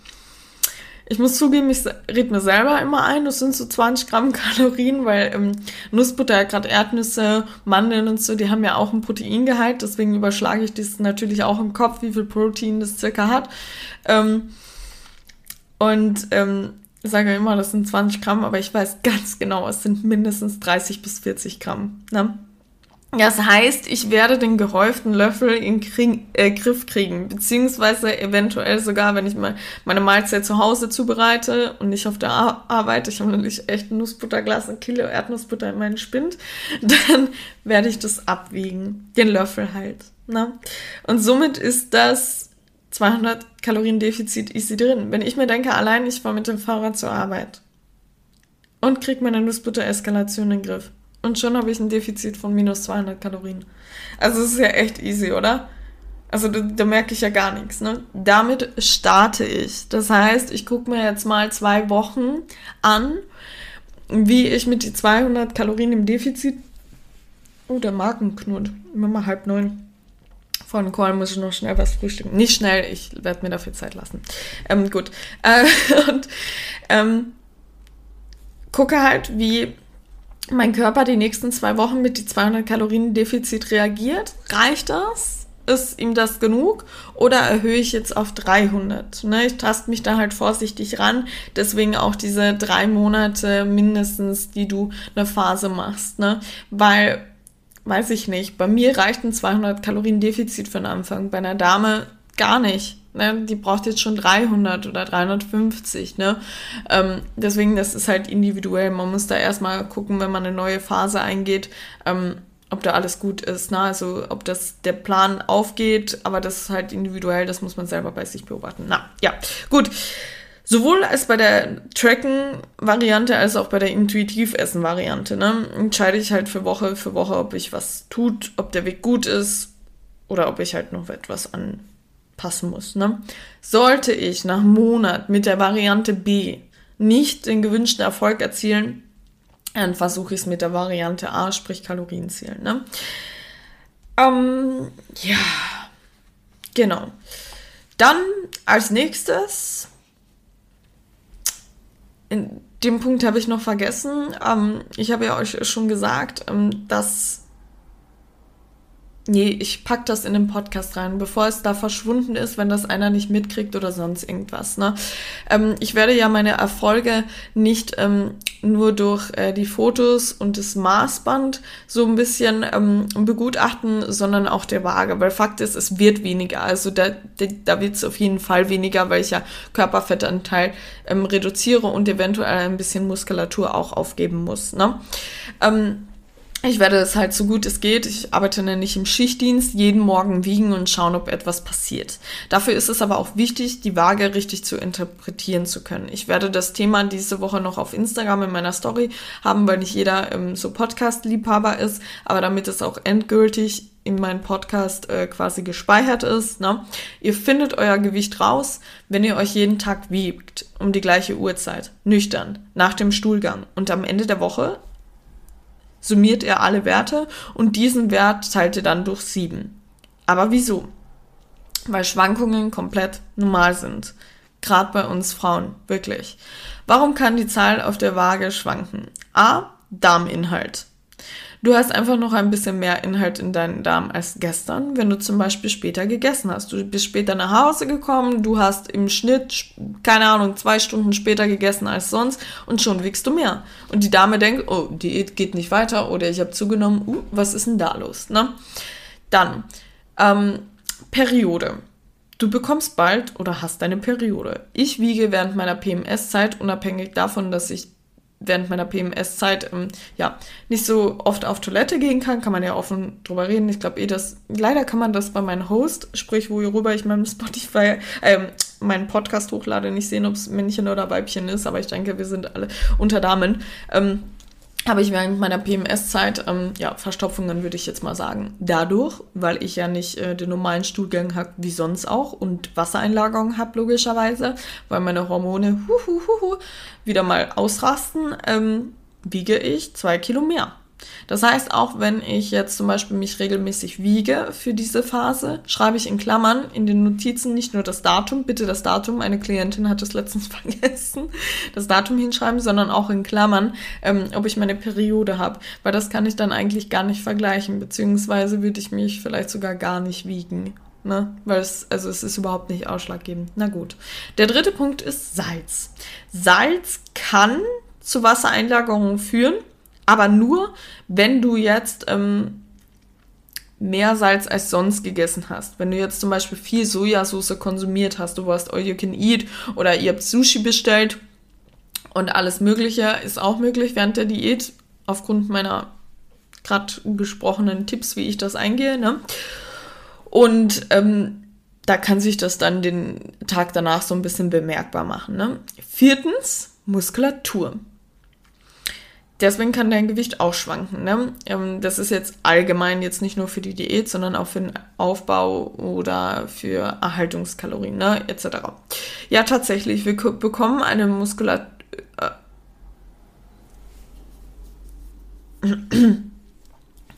Ich muss zugeben, ich rede mir selber immer ein, das sind so 20 Gramm Kalorien, weil ähm, Nussbutter, gerade Erdnüsse, Mandeln und so, die haben ja auch ein Proteingehalt, deswegen überschlage ich das natürlich auch im Kopf, wie viel Protein das circa hat. Ähm, und ähm, ich sage immer, das sind 20 Gramm, aber ich weiß ganz genau, es sind mindestens 30 bis 40 Gramm. Ne? Das heißt, ich werde den gehäuften Löffel in Krieg, äh, Griff kriegen, beziehungsweise eventuell sogar, wenn ich mal meine Mahlzeit zu Hause zubereite und nicht auf der Ar Arbeit, ich habe nämlich echt Nussbutterglas, ein Kilo Erdnussbutter in meinen Spind, dann werde ich das abwiegen, den Löffel halt. Ne? Und somit ist das 200 Kalorien Defizit easy drin. Wenn ich mir denke, allein ich fahre mit dem Fahrrad zur Arbeit und krieg meine Nussbutter-Eskalation in den Griff und schon habe ich ein Defizit von minus 200 Kalorien. Also es ist ja echt easy, oder? Also da, da merke ich ja gar nichts. Ne? Damit starte ich. Das heißt, ich gucke mir jetzt mal zwei Wochen an, wie ich mit die 200 Kalorien im Defizit. Oh, der Magen. Immer mal halb neun. Dem Call muss ich noch schnell was frühstücken. Nicht schnell, ich werde mir dafür Zeit lassen. Ähm, gut. Äh, und ähm, gucke halt, wie mein Körper die nächsten zwei Wochen mit die 200 Kalorien Defizit reagiert. Reicht das? Ist ihm das genug? Oder erhöhe ich jetzt auf 300? Ne, ich taste mich da halt vorsichtig ran. Deswegen auch diese drei Monate mindestens, die du eine Phase machst. Ne? Weil, weiß ich nicht, bei mir reicht ein 200 Kalorien Defizit für den Anfang. Bei einer Dame gar nicht. Ne? Die braucht jetzt schon 300 oder 350. Ne? Ähm, deswegen, das ist halt individuell. Man muss da erstmal gucken, wenn man eine neue Phase eingeht, ähm, ob da alles gut ist. Ne? Also ob das der Plan aufgeht, aber das ist halt individuell, das muss man selber bei sich beobachten. Na, ja, gut. Sowohl als bei der Tracken-Variante als auch bei der Intuitiv-Essen-Variante ne, entscheide ich halt für Woche für Woche, ob ich was tut, ob der Weg gut ist oder ob ich halt noch etwas anpassen muss. Ne. Sollte ich nach Monat mit der Variante B nicht den gewünschten Erfolg erzielen, dann versuche ich es mit der Variante A, sprich Kalorienzählen. Ne? Ähm, ja, genau. Dann als nächstes, in dem Punkt habe ich noch vergessen, ähm, ich habe ja euch schon gesagt, ähm, dass Nee, ich pack das in den Podcast rein, bevor es da verschwunden ist, wenn das einer nicht mitkriegt oder sonst irgendwas. Ne? Ähm, ich werde ja meine Erfolge nicht ähm, nur durch äh, die Fotos und das Maßband so ein bisschen ähm, begutachten, sondern auch der Waage. Weil Fakt ist, es wird weniger. Also da, da, wird es auf jeden Fall weniger, weil ich ja Körperfettanteil ähm, reduziere und eventuell ein bisschen Muskulatur auch aufgeben muss. Ne? Ich werde es halt so gut es geht, ich arbeite nämlich im Schichtdienst, jeden Morgen wiegen und schauen, ob etwas passiert. Dafür ist es aber auch wichtig, die Waage richtig zu interpretieren zu können. Ich werde das Thema diese Woche noch auf Instagram in meiner Story haben, weil nicht jeder ähm, so Podcast-Liebhaber ist, aber damit es auch endgültig in meinem Podcast äh, quasi gespeichert ist. Ne? Ihr findet euer Gewicht raus, wenn ihr euch jeden Tag wiegt, um die gleiche Uhrzeit, nüchtern, nach dem Stuhlgang. Und am Ende der Woche summiert er alle Werte und diesen Wert teilt er dann durch 7. Aber wieso? Weil Schwankungen komplett normal sind. Gerade bei uns Frauen, wirklich. Warum kann die Zahl auf der Waage schwanken? A. Darminhalt. Du hast einfach noch ein bisschen mehr Inhalt in deinen Darm als gestern, wenn du zum Beispiel später gegessen hast. Du bist später nach Hause gekommen, du hast im Schnitt, keine Ahnung, zwei Stunden später gegessen als sonst und schon wiegst du mehr. Und die Dame denkt, oh, Diät geht nicht weiter oder ich habe zugenommen, uh, was ist denn da los? Ne? Dann, ähm, Periode. Du bekommst bald oder hast deine Periode. Ich wiege während meiner PMS-Zeit, unabhängig davon, dass ich während meiner PMS-Zeit ähm, ja nicht so oft auf Toilette gehen kann, kann man ja offen drüber reden. Ich glaube eh, dass leider kann man das bei meinem Host, sprich worüber ich meinem Spotify, ähm, meinen Podcast hochlade, nicht sehen, ob es Männchen oder Weibchen ist, aber ich denke, wir sind alle unter Damen. Ähm, habe ich während meiner PMS-Zeit, ähm, ja, Verstopfungen würde ich jetzt mal sagen. Dadurch, weil ich ja nicht äh, den normalen Stuhlgang habe wie sonst auch und Wassereinlagerung habe, logischerweise, weil meine Hormone hu, hu, hu, hu, wieder mal ausrasten, ähm, wiege ich zwei Kilo mehr. Das heißt, auch wenn ich jetzt zum Beispiel mich regelmäßig wiege für diese Phase, schreibe ich in Klammern in den Notizen nicht nur das Datum, bitte das Datum, eine Klientin hat es letztens vergessen, das Datum hinschreiben, sondern auch in Klammern, ähm, ob ich meine Periode habe, weil das kann ich dann eigentlich gar nicht vergleichen, beziehungsweise würde ich mich vielleicht sogar gar nicht wiegen. Ne? Weil es, also es ist überhaupt nicht ausschlaggebend. Na gut. Der dritte Punkt ist Salz. Salz kann zu Wassereinlagerungen führen aber nur, wenn du jetzt ähm, mehr Salz als sonst gegessen hast. Wenn du jetzt zum Beispiel viel Sojasauce konsumiert hast, du warst all you can eat oder ihr habt Sushi bestellt und alles Mögliche ist auch möglich während der Diät, aufgrund meiner gerade gesprochenen Tipps, wie ich das eingehe. Ne? Und ähm, da kann sich das dann den Tag danach so ein bisschen bemerkbar machen. Ne? Viertens, Muskulatur. Deswegen kann dein Gewicht auch schwanken. Ne? Ähm, das ist jetzt allgemein jetzt nicht nur für die Diät, sondern auch für den Aufbau oder für Erhaltungskalorien ne? etc. Ja, tatsächlich, wir bekommen eine Muskulatur. Äh,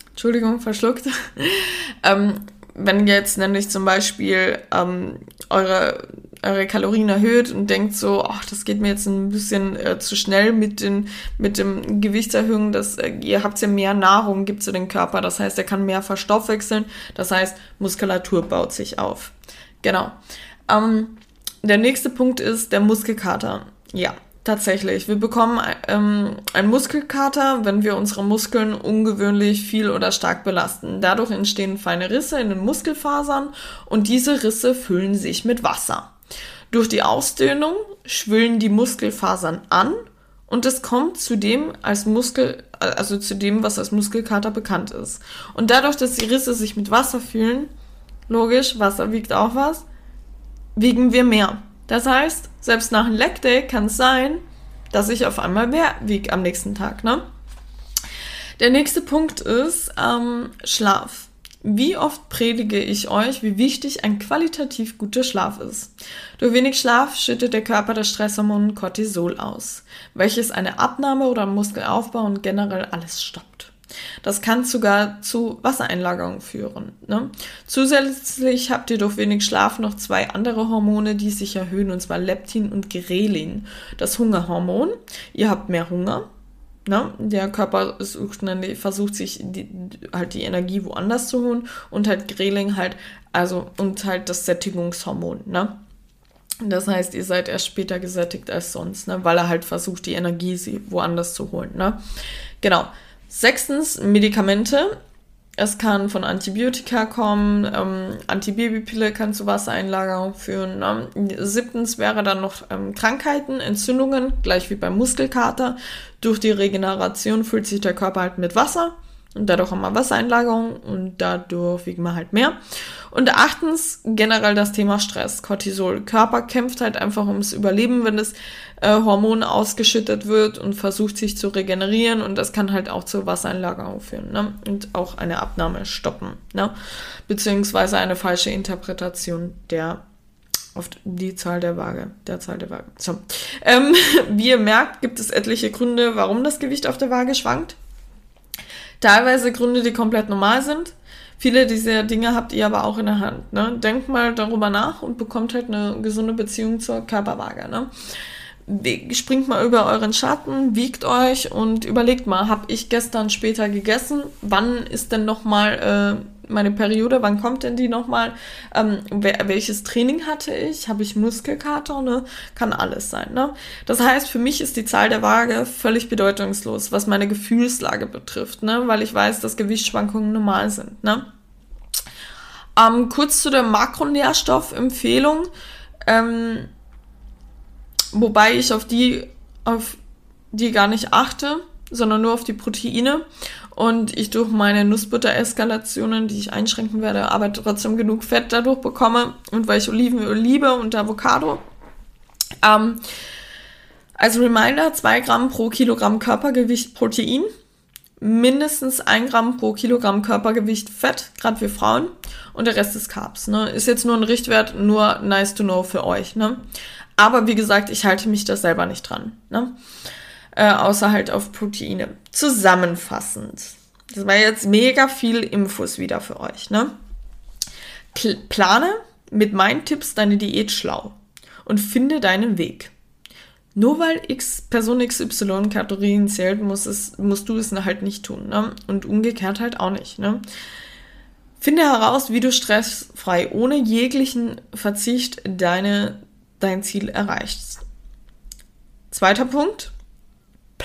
Entschuldigung, verschluckt. ähm, wenn jetzt nämlich zum Beispiel ähm, eure eure Kalorien erhöht und denkt so, ach, das geht mir jetzt ein bisschen äh, zu schnell mit, den, mit dem Gewichtserhöhung, dass äh, ihr habt ja mehr Nahrung, gibt zu den Körper, das heißt, er kann mehr verstoffwechseln, das heißt, Muskulatur baut sich auf. Genau. Ähm, der nächste Punkt ist der Muskelkater. Ja, tatsächlich. Wir bekommen ähm, einen Muskelkater, wenn wir unsere Muskeln ungewöhnlich viel oder stark belasten. Dadurch entstehen feine Risse in den Muskelfasern und diese Risse füllen sich mit Wasser. Durch die Ausdehnung schwillen die Muskelfasern an und es kommt zu dem als Muskel, also zu dem, was als Muskelkater bekannt ist. Und dadurch, dass die Risse sich mit Wasser fühlen, logisch, Wasser wiegt auch was, wiegen wir mehr. Das heißt, selbst nach einem Leg Day kann es sein, dass ich auf einmal mehr wiege am nächsten Tag. Ne? Der nächste Punkt ist ähm, Schlaf. Wie oft predige ich euch, wie wichtig ein qualitativ guter Schlaf ist? Durch wenig Schlaf schüttet der Körper das Stresshormon Cortisol aus, welches eine Abnahme oder Muskelaufbau und generell alles stoppt. Das kann sogar zu Wassereinlagerungen führen. Ne? Zusätzlich habt ihr durch wenig Schlaf noch zwei andere Hormone, die sich erhöhen, und zwar Leptin und Grelin. Das Hungerhormon. Ihr habt mehr Hunger Ne? Der Körper sucht, versucht sich die, halt die Energie woanders zu holen und halt Greling halt, also und halt das Sättigungshormon, ne? Das heißt, ihr seid erst später gesättigt als sonst, ne? Weil er halt versucht, die Energie woanders zu holen, ne? Genau. Sechstens, Medikamente. Es kann von Antibiotika kommen, ähm, Antibabypille kann zu Wassereinlagerung führen. Ne? Siebtens wäre dann noch ähm, Krankheiten, Entzündungen, gleich wie beim Muskelkater. Durch die Regeneration füllt sich der Körper halt mit Wasser und dadurch haben wir Wassereinlagerung und dadurch wiegen wir halt mehr. Und achtens generell das Thema Stress, Cortisol. Körper kämpft halt einfach ums Überleben, wenn das äh, Hormon ausgeschüttet wird und versucht sich zu regenerieren und das kann halt auch zur Wassereinlagerung führen ne? und auch eine Abnahme stoppen, ne? beziehungsweise eine falsche Interpretation der auf die Zahl der Waage, der Zahl der Waage. So. Ähm, wie ihr merkt, gibt es etliche Gründe, warum das Gewicht auf der Waage schwankt. Teilweise Gründe, die komplett normal sind. Viele dieser Dinge habt ihr aber auch in der Hand. Ne? Denkt mal darüber nach und bekommt halt eine gesunde Beziehung zur Körperwaage. Ne? Springt mal über euren Schatten, wiegt euch und überlegt mal, habe ich gestern später gegessen? Wann ist denn nochmal äh, meine Periode, wann kommt denn die nochmal? Ähm, welches Training hatte ich? Habe ich Muskelkater? Ne? Kann alles sein. Ne? Das heißt, für mich ist die Zahl der Waage völlig bedeutungslos, was meine Gefühlslage betrifft, ne? weil ich weiß, dass Gewichtsschwankungen normal sind. Ne? Ähm, kurz zu der Makronährstoffempfehlung, ähm, wobei ich auf die, auf die gar nicht achte, sondern nur auf die Proteine und ich durch meine Nussbutter-Eskalationen, die ich einschränken werde, aber trotzdem genug Fett dadurch bekomme und weil ich Olivenöl liebe und Avocado. Ähm, als Reminder, 2 Gramm pro Kilogramm Körpergewicht Protein, mindestens 1 Gramm pro Kilogramm Körpergewicht Fett, gerade für Frauen, und der Rest ist Carbs. Ne? Ist jetzt nur ein Richtwert, nur nice to know für euch. Ne? Aber wie gesagt, ich halte mich da selber nicht dran. Ne? Äh, außer halt auf Proteine. Zusammenfassend. Das war jetzt mega viel Infos wieder für euch, ne? plane mit meinen Tipps deine Diät schlau und finde deinen Weg. Nur weil X Person XY Kalorien zählt, muss es, musst du es halt nicht tun, ne? Und umgekehrt halt auch nicht, ne? Finde heraus, wie du stressfrei ohne jeglichen Verzicht deine, dein Ziel erreichst. Zweiter Punkt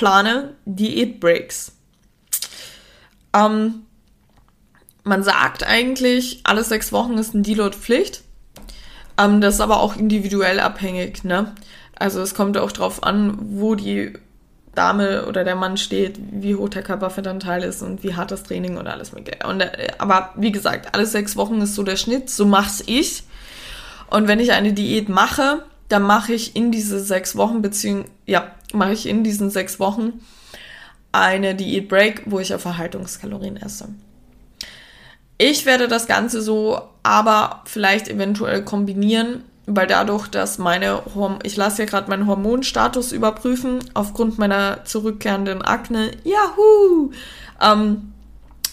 plane Diätbreaks. Ähm, man sagt eigentlich, alle sechs Wochen ist ein Deload-Pflicht. Ähm, das ist aber auch individuell abhängig. Ne? Also es kommt auch darauf an, wo die Dame oder der Mann steht, wie hoch der Körperfettanteil ist und wie hart das Training und alles mögliche. Und, äh, aber wie gesagt, alle sechs Wochen ist so der Schnitt, so mach's ich. Und wenn ich eine Diät mache, dann mache ich in diese sechs Wochen, beziehungsweise, ja, mache ich in diesen sechs Wochen eine Diät Break, wo ich auf Erhaltungskalorien esse. Ich werde das Ganze so aber vielleicht eventuell kombinieren, weil dadurch, dass meine, Horm ich lasse ja gerade meinen Hormonstatus überprüfen, aufgrund meiner zurückkehrenden Akne, Yahoo! Ähm,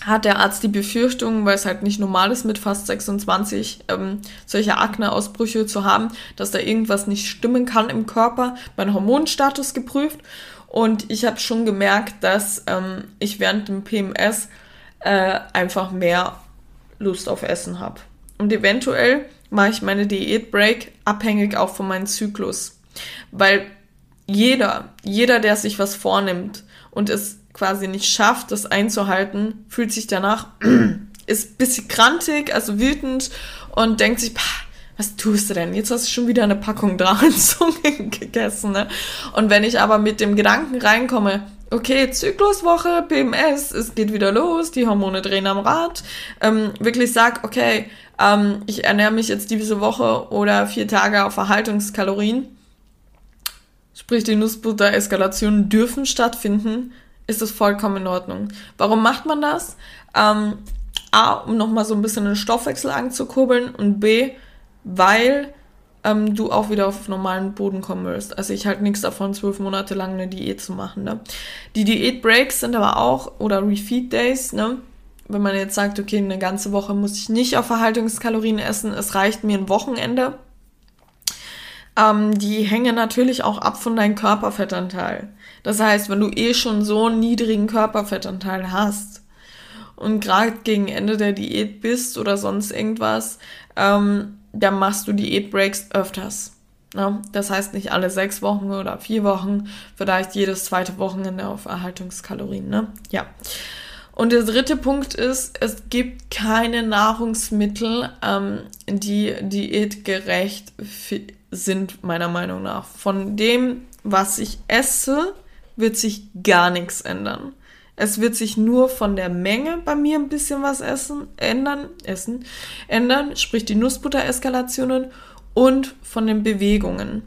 hat der Arzt die Befürchtung, weil es halt nicht normal ist, mit fast 26 ähm, solche Akneausbrüche zu haben, dass da irgendwas nicht stimmen kann im Körper, mein Hormonstatus geprüft. Und ich habe schon gemerkt, dass ähm, ich während dem PMS äh, einfach mehr Lust auf Essen habe. Und eventuell mache ich meine Diätbreak abhängig auch von meinem Zyklus. Weil jeder, jeder, der sich was vornimmt und es quasi nicht schafft, das einzuhalten, fühlt sich danach, ist ein bisschen krantig, also wütend und denkt sich, was tust du denn? Jetzt hast du schon wieder eine Packung Drachenzunge gegessen. Ne? Und wenn ich aber mit dem Gedanken reinkomme, okay, Zykluswoche, PMS, es geht wieder los, die Hormone drehen am Rad, ähm, wirklich sag, okay, ähm, ich ernähre mich jetzt diese Woche oder vier Tage auf Erhaltungskalorien, sprich die Nussbutter-Eskalationen dürfen stattfinden, ist das vollkommen in Ordnung. Warum macht man das? Ähm, A, um nochmal so ein bisschen den Stoffwechsel anzukurbeln und B, weil ähm, du auch wieder auf normalen Boden kommen willst. Also ich halte nichts davon, zwölf Monate lang eine Diät zu machen. Ne? Die Diät-Breaks sind aber auch, oder Refeed-Days, ne? wenn man jetzt sagt, okay, eine ganze Woche muss ich nicht auf Erhaltungskalorien essen, es reicht mir ein Wochenende. Ähm, die hängen natürlich auch ab von deinem Körperfettanteil. Das heißt, wenn du eh schon so einen niedrigen Körperfettanteil hast und gerade gegen Ende der Diät bist oder sonst irgendwas, ähm, dann machst du Diätbreaks öfters. Ne? Das heißt nicht alle sechs Wochen oder vier Wochen, vielleicht jedes zweite Wochenende auf Erhaltungskalorien. Ne? Ja. Und der dritte Punkt ist, es gibt keine Nahrungsmittel, ähm, die diätgerecht sind, meiner Meinung nach. Von dem, was ich esse, wird sich gar nichts ändern. Es wird sich nur von der Menge bei mir ein bisschen was essen, ändern, essen, ändern, sprich die Nussbutter-Eskalationen und von den Bewegungen.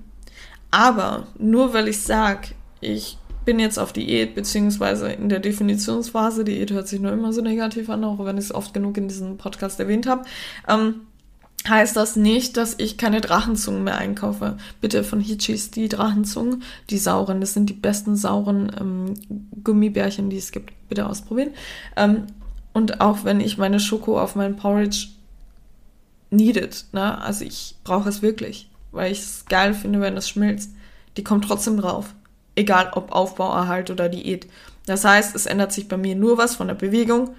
Aber nur weil ich sage, ich bin jetzt auf Diät, beziehungsweise in der Definitionsphase, Diät hört sich nur immer so negativ an, auch wenn ich es oft genug in diesem Podcast erwähnt habe, ähm, heißt das nicht, dass ich keine Drachenzungen mehr einkaufe. Bitte von Hitchis die Drachenzungen, die sauren, das sind die besten sauren ähm, Gummibärchen, die es gibt. Bitte ausprobieren. Ähm, und auch wenn ich meine Schoko auf meinen Porridge needed, ne? also ich brauche es wirklich, weil ich es geil finde, wenn das schmilzt. Die kommt trotzdem drauf. Egal ob Aufbau, Erhalt oder Diät. Das heißt, es ändert sich bei mir nur was von der Bewegung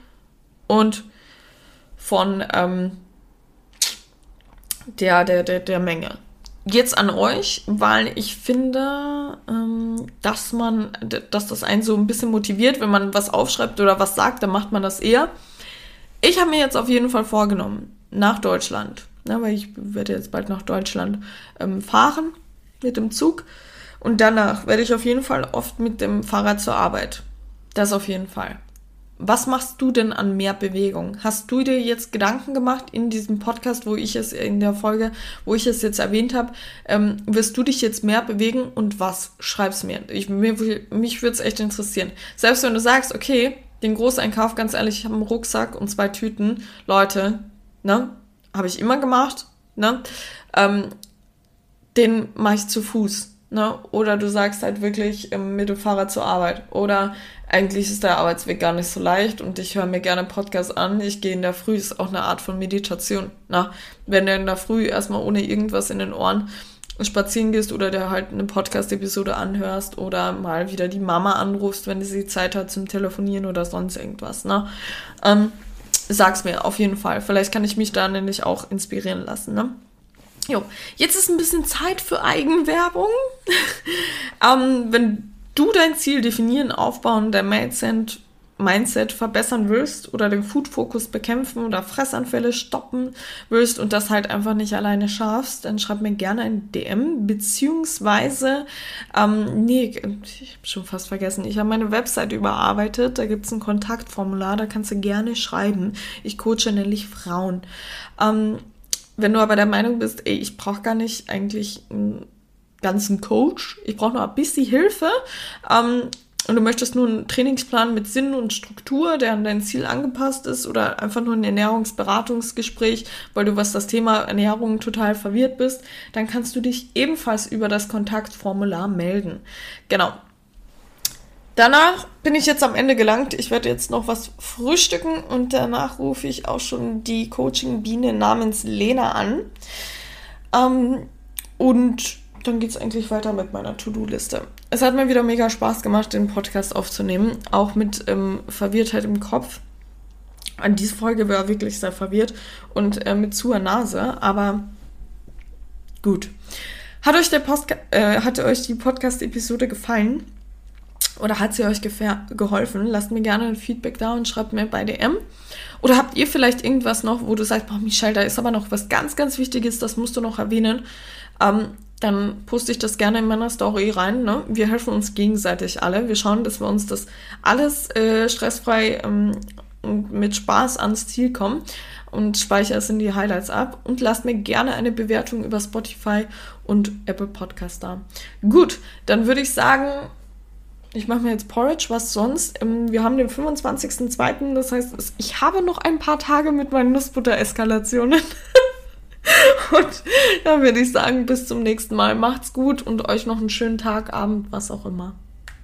und von ähm, der, der, der, der Menge. Jetzt an euch, weil ich finde, ähm, dass man, dass das einen so ein bisschen motiviert, wenn man was aufschreibt oder was sagt, dann macht man das eher. Ich habe mir jetzt auf jeden Fall vorgenommen, nach Deutschland, ne, weil ich werde jetzt bald nach Deutschland ähm, fahren mit dem Zug und danach werde ich auf jeden Fall oft mit dem Fahrrad zur Arbeit. Das auf jeden Fall was machst du denn an mehr Bewegung? Hast du dir jetzt Gedanken gemacht in diesem Podcast, wo ich es in der Folge, wo ich es jetzt erwähnt habe, ähm, wirst du dich jetzt mehr bewegen und was? Schreib's mir. Ich, mir mich würde es echt interessieren. Selbst wenn du sagst, okay, den Großeinkauf, ganz ehrlich, ich habe einen Rucksack und zwei Tüten, Leute, ne, habe ich immer gemacht, ne, ähm, den mache ich zu Fuß. Ne? Oder du sagst halt wirklich ähm, mit dem Fahrrad zur Arbeit. Oder eigentlich ist der Arbeitsweg gar nicht so leicht und ich höre mir gerne Podcasts an. Ich gehe in der Früh, ist auch eine Art von Meditation. Na, wenn du in der Früh erstmal ohne irgendwas in den Ohren spazieren gehst oder dir halt eine Podcast-Episode anhörst oder mal wieder die Mama anrufst, wenn sie Zeit hat zum Telefonieren oder sonst irgendwas, ne? Ähm, sag's mir auf jeden Fall. Vielleicht kann ich mich da nämlich auch inspirieren lassen, ne? Jo, jetzt ist ein bisschen Zeit für Eigenwerbung. ähm, wenn du dein Ziel definieren, aufbauen, der Mindset, Mindset verbessern willst oder den Food-Fokus bekämpfen oder Fressanfälle stoppen willst und das halt einfach nicht alleine schaffst, dann schreib mir gerne ein DM, beziehungsweise, ähm, nee, ich habe schon fast vergessen, ich habe meine Website überarbeitet, da gibt es ein Kontaktformular, da kannst du gerne schreiben. Ich coache nämlich Frauen. Ähm, wenn du aber der Meinung bist, ey, ich brauche gar nicht eigentlich einen ganzen Coach, ich brauche nur ein bisschen Hilfe ähm, und du möchtest nur einen Trainingsplan mit Sinn und Struktur, der an dein Ziel angepasst ist oder einfach nur ein Ernährungsberatungsgespräch, weil du was das Thema Ernährung total verwirrt bist, dann kannst du dich ebenfalls über das Kontaktformular melden. Genau. Danach bin ich jetzt am Ende gelangt. Ich werde jetzt noch was frühstücken und danach rufe ich auch schon die Coaching-Biene namens Lena an. Ähm, und dann geht es eigentlich weiter mit meiner To-Do-Liste. Es hat mir wieder mega Spaß gemacht, den Podcast aufzunehmen, auch mit ähm, Verwirrtheit im Kopf. An diese Folge war wirklich sehr verwirrt und äh, mit zuer Nase, aber gut. Hat euch, der Post äh, hat euch die Podcast-Episode gefallen? Oder hat sie euch geholfen? Lasst mir gerne ein Feedback da und schreibt mir bei DM. Oder habt ihr vielleicht irgendwas noch, wo du sagst, boah, Michelle, da ist aber noch was ganz, ganz Wichtiges, das musst du noch erwähnen. Ähm, dann poste ich das gerne in meiner Story rein. Ne? Wir helfen uns gegenseitig alle. Wir schauen, dass wir uns das alles äh, stressfrei ähm, und mit Spaß ans Ziel kommen. und speichere es in die Highlights ab und lasst mir gerne eine Bewertung über Spotify und Apple Podcast da. Gut, dann würde ich sagen, ich mache mir jetzt Porridge, was sonst? Ähm, wir haben den 25.02., das heißt, ich habe noch ein paar Tage mit meinen Nussbutter-Eskalationen. und dann würde ich sagen, bis zum nächsten Mal. Macht's gut und euch noch einen schönen Tag, Abend, was auch immer.